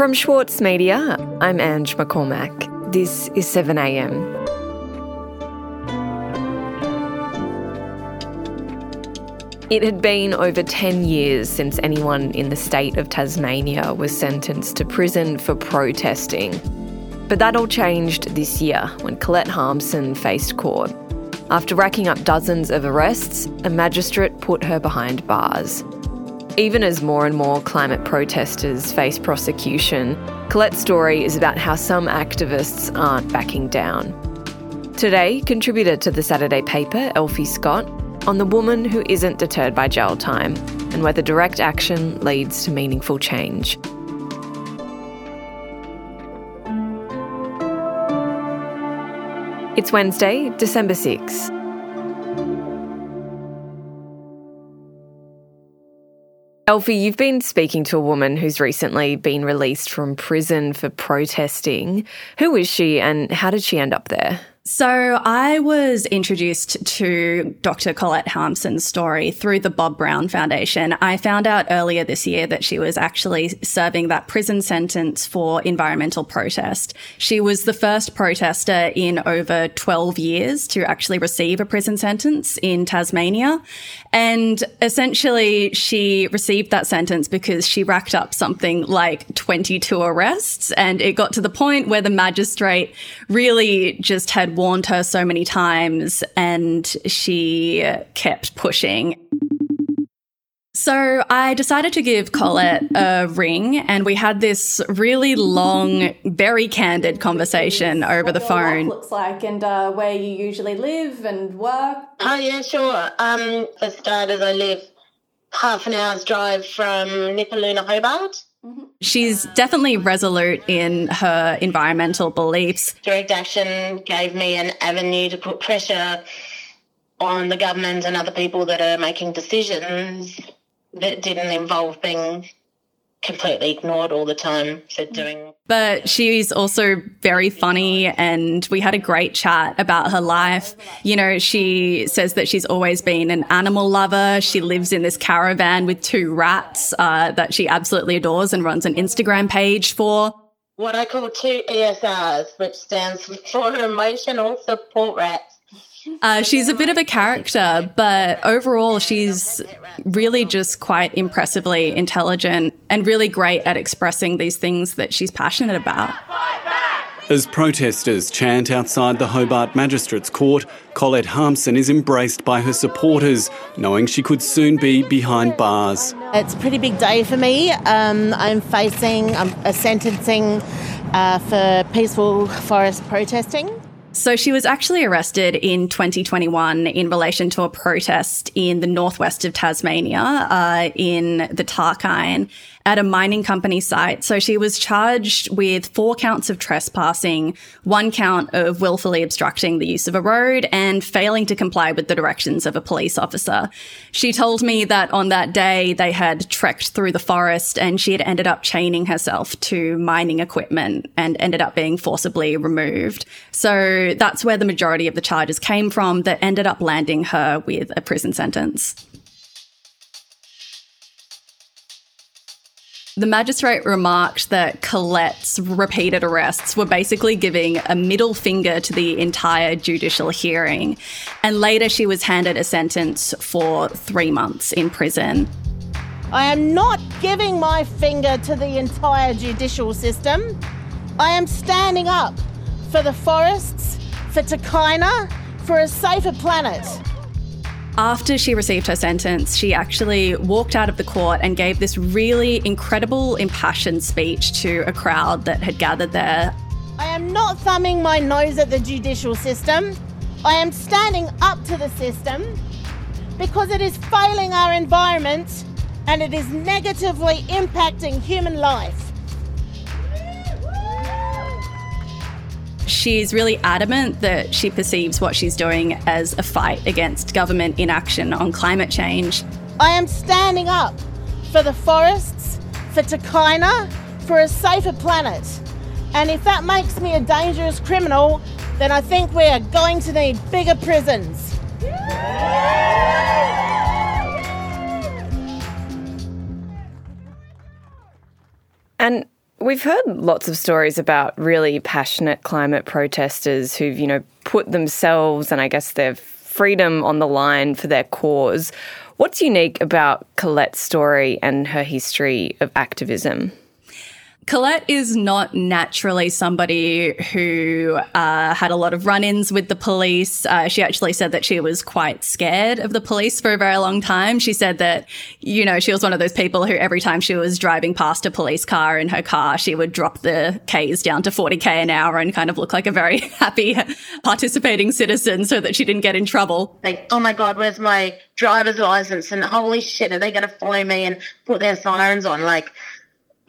From Schwartz Media, I'm Ange McCormack. This is 7am. It had been over 10 years since anyone in the state of Tasmania was sentenced to prison for protesting. But that all changed this year when Colette Harmsen faced court. After racking up dozens of arrests, a magistrate put her behind bars. Even as more and more climate protesters face prosecution, Colette's story is about how some activists aren't backing down. Today, contributor to the Saturday paper, Elfy Scott, on the woman who isn't deterred by jail time and whether direct action leads to meaningful change. It's Wednesday, December 6. Elfy, you've been speaking to a woman who's recently been released from prison for protesting. Who is she and how did she end up there? So I was introduced to Dr. Colette Harmsen's story through the Bob Brown Foundation. I found out earlier this year that she was actually serving that prison sentence for environmental protest. She was the first protester in over 12 years to actually receive a prison sentence in Tasmania. And essentially she received that sentence because she racked up something like 22 arrests. And it got to the point where the magistrate really just had warned her so many times and she kept pushing. So I decided to give Colette a ring, and we had this really long, very candid conversation over the phone. looks like and uh, where you usually live and work. Oh yeah, sure. Um, for starters, I live half an hour's drive from Nipaluna, Hobart. She's definitely resolute in her environmental beliefs. Direct action gave me an avenue to put pressure on the government and other people that are making decisions that didn't involve being completely ignored all the time. So doing But she's also very funny, and we had a great chat about her life. You know, she says that she's always been an animal lover. She lives in this caravan with two rats uh, that she absolutely adores and runs an Instagram page for. what I call two ESRs, which stands for emotional support rats. Uh, she's a bit of a character, but overall, she's really just quite impressively intelligent and really great at expressing these things that she's passionate about. As protesters chant outside the Hobart Magistrates Court, Colette Harmsen is embraced by her supporters, knowing she could soon be behind bars. It's a pretty big day for me. Um, I'm facing um, a sentencing uh, for peaceful forest protesting. So she was actually arrested in 2021 in relation to a protest in the northwest of Tasmania, uh, in the Tarkine, at a mining company site. So she was charged with four counts of trespassing, one count of willfully obstructing the use of a road, and failing to comply with the directions of a police officer. She told me that on that day they had trekked through the forest and she had ended up chaining herself to mining equipment and ended up being forcibly removed. So that's where the majority of the charges came from that ended up landing her with a prison sentence. The magistrate remarked that Colette's repeated arrests were basically giving a middle finger to the entire judicial hearing. And later she was handed a sentence for three months in prison. I am not giving my finger to the entire judicial system. I am standing up for the forests, for Takayna, for a safer planet. After she received her sentence, she actually walked out of the court and gave this really incredible, impassioned speech to a crowd that had gathered there. I am not thumbing my nose at the judicial system. I am standing up to the system because it is failing our environment and it is negatively impacting human life. She's really adamant that she perceives what she's doing as a fight against government inaction on climate change. I am standing up for the forests, for Takayna, for a safer planet. And if that makes me a dangerous criminal, then I think we are going to need bigger prisons. And we've heard lots of stories about really passionate climate protesters who've, you know, put themselves and I guess their freedom on the line for their cause. What's unique about Colette's story and her history of activism? Colette is not naturally somebody who uh, had a lot of run ins with the police. Uh, she actually said that she was quite scared of the police for a very long time. She said that, you know, she was one of those people who every time she was driving past a police car in her car, she would drop the Ks down to 40K an hour and kind of look like a very happy participating citizen so that she didn't get in trouble. Like, oh my God, where's my driver's license? And holy shit, are they going to follow me and put their sirens on? Like,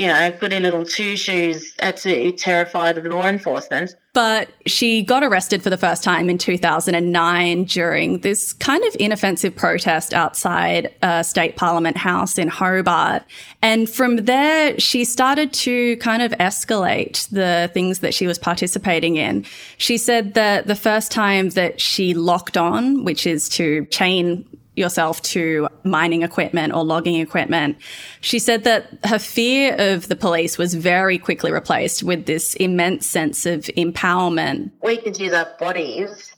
you know, goody little two shoes, absolutely terrified of law enforcement. But she got arrested for the first time in 2009 during this kind of inoffensive protest outside a state parliament house in Hobart. And from there, she started to kind of escalate the things that she was participating in. She said that the first time that she locked on, which is to chain yourself to mining equipment or logging equipment. She said that her fear of the police was very quickly replaced with this immense sense of empowerment. We can use our bodies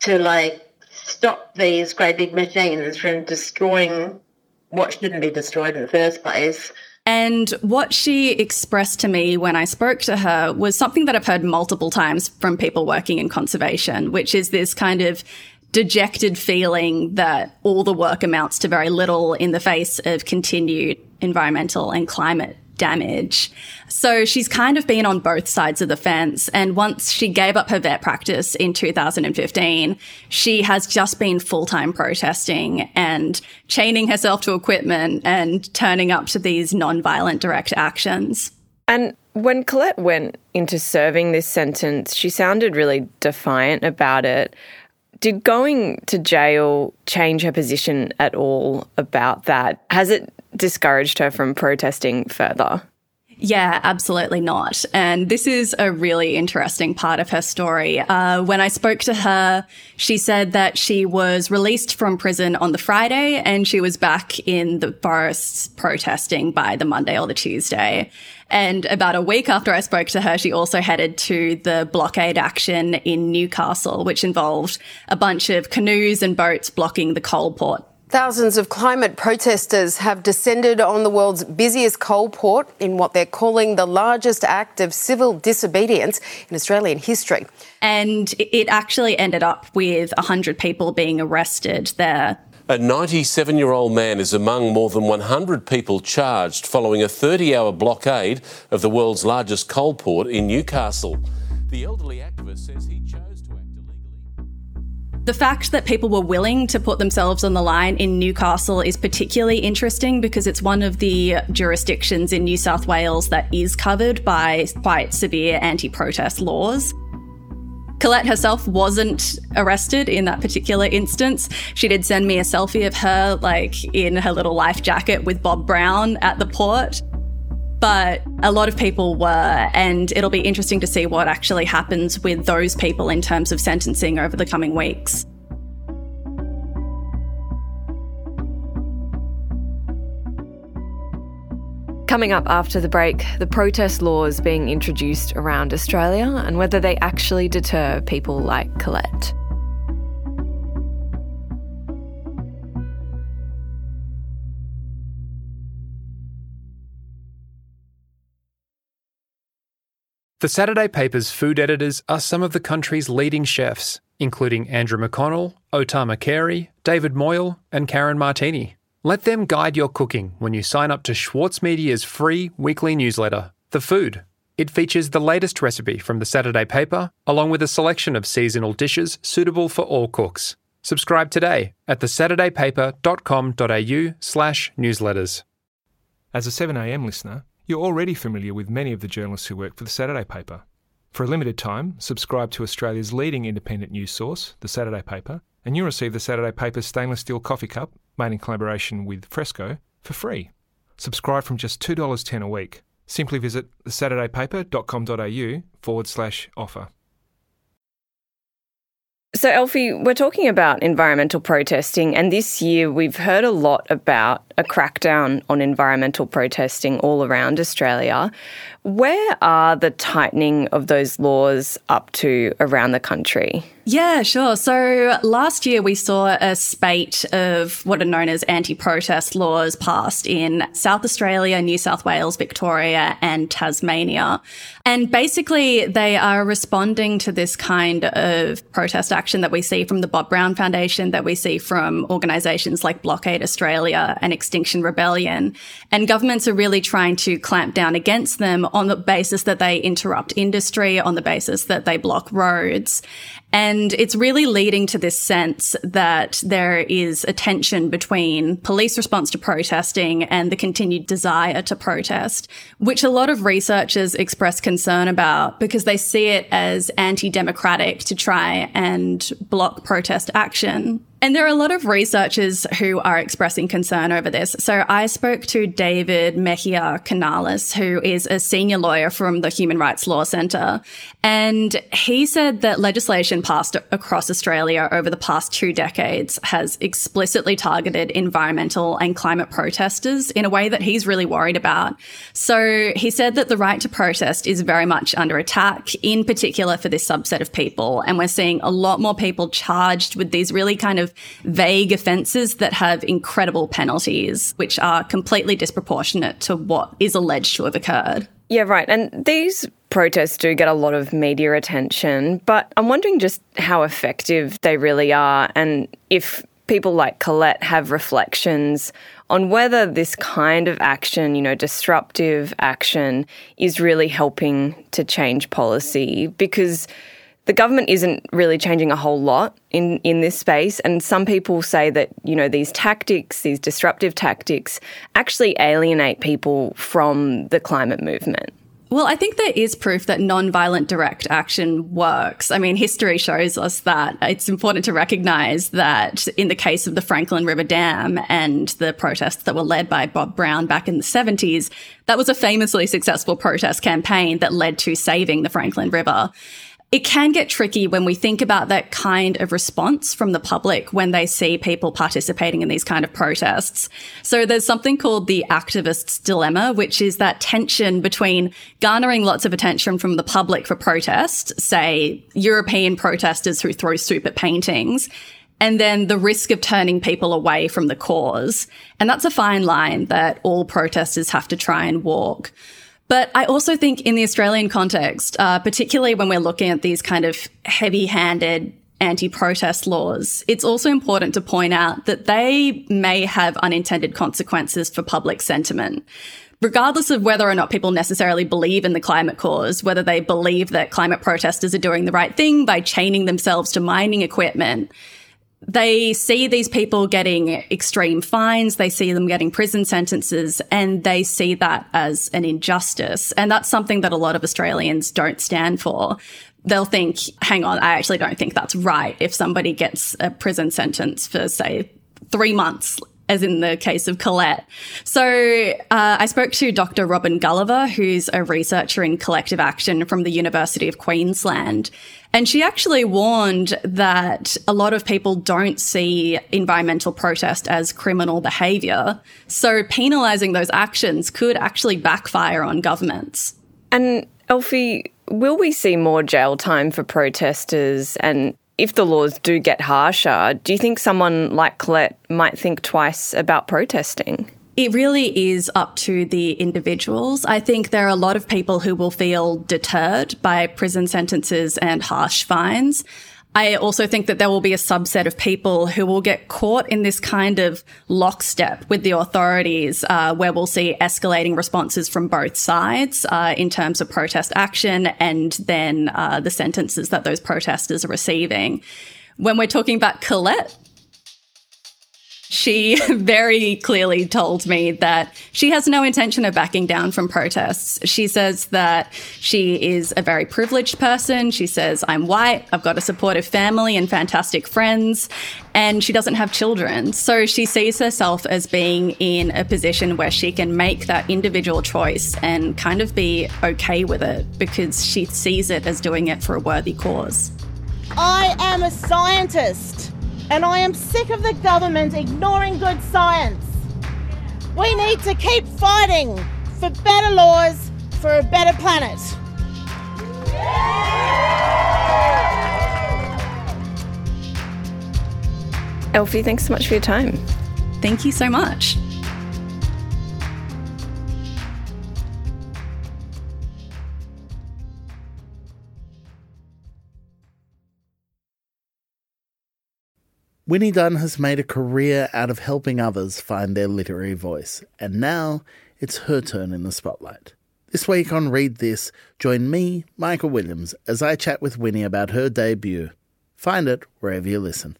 to like stop these great big machines from destroying what shouldn't be destroyed in the first place. And what she expressed to me when I spoke to her was something that I've heard multiple times from people working in conservation, which is this kind of dejected feeling that all the work amounts to very little in the face of continued environmental and climate damage. So she's kind of been on both sides of the fence. And once she gave up her vet practice in 2015, she has just been full time protesting and chaining herself to equipment and turning up to these non-violent direct actions. And when Colette went into serving this sentence, she sounded really defiant about it. Did going to jail change her position at all about that? Has it discouraged her from protesting further? Yeah, absolutely not. And this is a really interesting part of her story. Uh, when I spoke to her, she said that she was released from prison on the Friday and she was back in the forests protesting by the Monday or the Tuesday. And about a week after I spoke to her, she also headed to the blockade action in Newcastle, which involved a bunch of canoes and boats blocking the coal port. Thousands of climate protesters have descended on the world's busiest coal port in what they're calling the largest act of civil disobedience in Australian history. And it actually ended up with 100 people being arrested there. A 97 year old man is among more than 100 people charged following a 30 hour blockade of the world's largest coal port in Newcastle. The elderly activist says he chose to act illegally. The fact that people were willing to put themselves on the line in Newcastle is particularly interesting because it's one of the jurisdictions in New South Wales that is covered by quite severe anti protest laws. Colette herself wasn't arrested in that particular instance. She did send me a selfie of her, like in her little life jacket with Bob Brown at the port. But a lot of people were, and it'll be interesting to see what actually happens with those people in terms of sentencing over the coming weeks. Coming up after the break, the protest laws being introduced around Australia and whether they actually deter people like Colette. The Saturday paper's food editors are some of the country's leading chefs, including Andrew McConnell, O Tama Carey, David Moyle, and Karen Martini. Let them guide your cooking when you sign up to Schwartz Media's free weekly newsletter, The Food. It features the latest recipe from the Saturday paper, along with a selection of seasonal dishes suitable for all cooks. Subscribe today at thesaturdaypaper.com.au slash newsletters. As a 7am listener, you're already familiar with many of the journalists who work for the Saturday paper. For a limited time, subscribe to Australia's leading independent news source, the Saturday paper, and you'll receive the Saturday paper's stainless steel coffee cup, made in collaboration with Fressko, for free. Subscribe from just $2.10 a week. Simply visit thesaturdaypaper.com.au forward slash offer. So, Elfy, we're talking about environmental protesting, and this year we've heard a lot about a crackdown on environmental protesting all around Australia. Where are the tightening of those laws up to around the country? Yeah, sure. So last year we saw a spate of what are known as anti protest laws passed in South Australia, New South Wales, Victoria, and Tasmania. And basically, they are responding to this kind of protest action that we see from the Bob Brown Foundation, that we see from organisations like Blockade Australia and Extinction Rebellion. And governments are really trying to clamp down against them on the basis that they interrupt industry, on the basis that they block roads. And it's really leading to this sense that there is a tension between police response to protesting and the continued desire to protest, which a lot of researchers express concern about because they see it as anti-democratic to try and block protest action. And there are a lot of researchers who are expressing concern over this. So I spoke to David Mejia Canales, who is a senior lawyer from the Human Rights Law Centre. And he said that legislation passed across Australia over the past two decades has explicitly targeted environmental and climate protesters in a way that he's really worried about. So he said that the right to protest is very much under attack, in particular for this subset of people. And we're seeing a lot more people charged with these really kind vague offences that have incredible penalties, which are completely disproportionate to what is alleged to have occurred. Yeah, right. And these protests do get a lot of media attention, but I'm wondering just how effective they really are and if people like Colette have reflections on whether this kind of action, you know, disruptive action, is really helping to change policy because the government isn't really changing a whole lot in, in this space. And some people say that, you know, these tactics, these disruptive tactics, actually alienate people from the climate movement. Well, I think there is proof that non-violent direct action works. I mean, history shows us that. It's important to recognize that in the case of the Franklin River Dam and the protests that were led by Bob Brown back in the 70s, that was a famously successful protest campaign that led to saving the Franklin River it can get tricky when we think about that kind of response from the public when they see people participating in these kind of protests. So there's something called the activist's dilemma, which is that tension between garnering lots of attention from the public for protest, say European protesters who throw soup at paintings, and then the risk of turning people away from the cause. And that's a fine line that all protesters have to try and walk. But I also think in the Australian context, uh, particularly when we're looking at these kind of heavy handed anti protest laws, it's also important to point out that they may have unintended consequences for public sentiment. Regardless of whether or not people necessarily believe in the climate cause, whether they believe that climate protesters are doing the right thing by chaining themselves to mining equipment, they see these people getting extreme fines, they see them getting prison sentences, and they see that as an injustice. And that's something that a lot of Australians don't stand for. They'll think, hang on, I actually don't think that's right. If somebody gets a prison sentence for, say, three months, as in the case of Colette. So uh, I spoke to Dr. Robin Gulliver, who's a researcher in collective action from the University of Queensland. And she actually warned that a lot of people don't see environmental protest as criminal behaviour. So penalising those actions could actually backfire on governments. And Elfy, will we see more jail time for protesters? And if the laws do get harsher, do you think someone like Colette might think twice about protesting? It really is up to the individuals. I think there are a lot of people who will feel deterred by prison sentences and harsh fines. I also think that there will be a subset of people who will get caught in this kind of lockstep with the authorities, uh, where we'll see escalating responses from both sides uh, in terms of protest action and then uh, the sentences that those protesters are receiving. When we're talking about Colette, she very clearly told me that she has no intention of backing down from protests. She says that she is a very privileged person. She says, I'm white, I've got a supportive family and fantastic friends, and she doesn't have children. So she sees herself as being in a position where she can make that individual choice and kind of be okay with it because she sees it as doing it for a worthy cause. I am a scientist and I am sick of the government ignoring good science. We need to keep fighting for better laws for a better planet. Elfy, thanks so much for your time. Thank you so much. Winnie Dunn has made a career out of helping others find their literary voice, and now it's her turn in the spotlight. This week on Read This, join me, Michael Williams, as I chat with Winnie about her debut. Find it wherever you listen.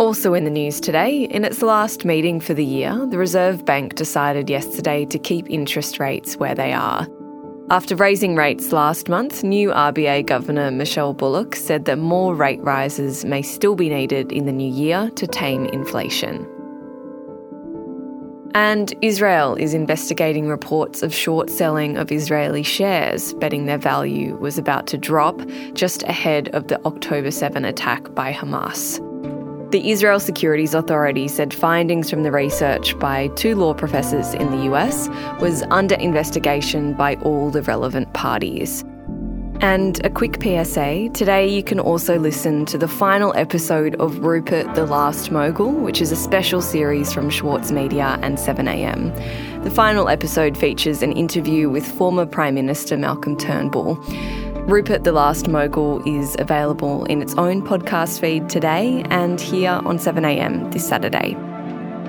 Also in the news today, in its last meeting for the year, the Reserve Bank decided yesterday to keep interest rates where they are. After raising rates last month, new RBA Governor Michelle Bullock said that more rate rises may still be needed in the new year to tame inflation. And Israel is investigating reports of short selling of Israeli shares, betting their value was about to drop just ahead of the October 7 attack by Hamas. The Israel Securities Authority said findings from the research by two law professors in the US was under investigation by all the relevant parties. And a quick PSA today you can also listen to the final episode of Rupert the Last Mogul, which is a special series from Schwartz Media and 7am. The final episode features an interview with former Prime Minister Malcolm Turnbull. Rupert the Last Mogul is available in its own podcast feed today and here on 7am this Saturday.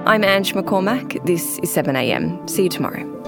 I'm Ange McCormack. This is 7am. See you tomorrow.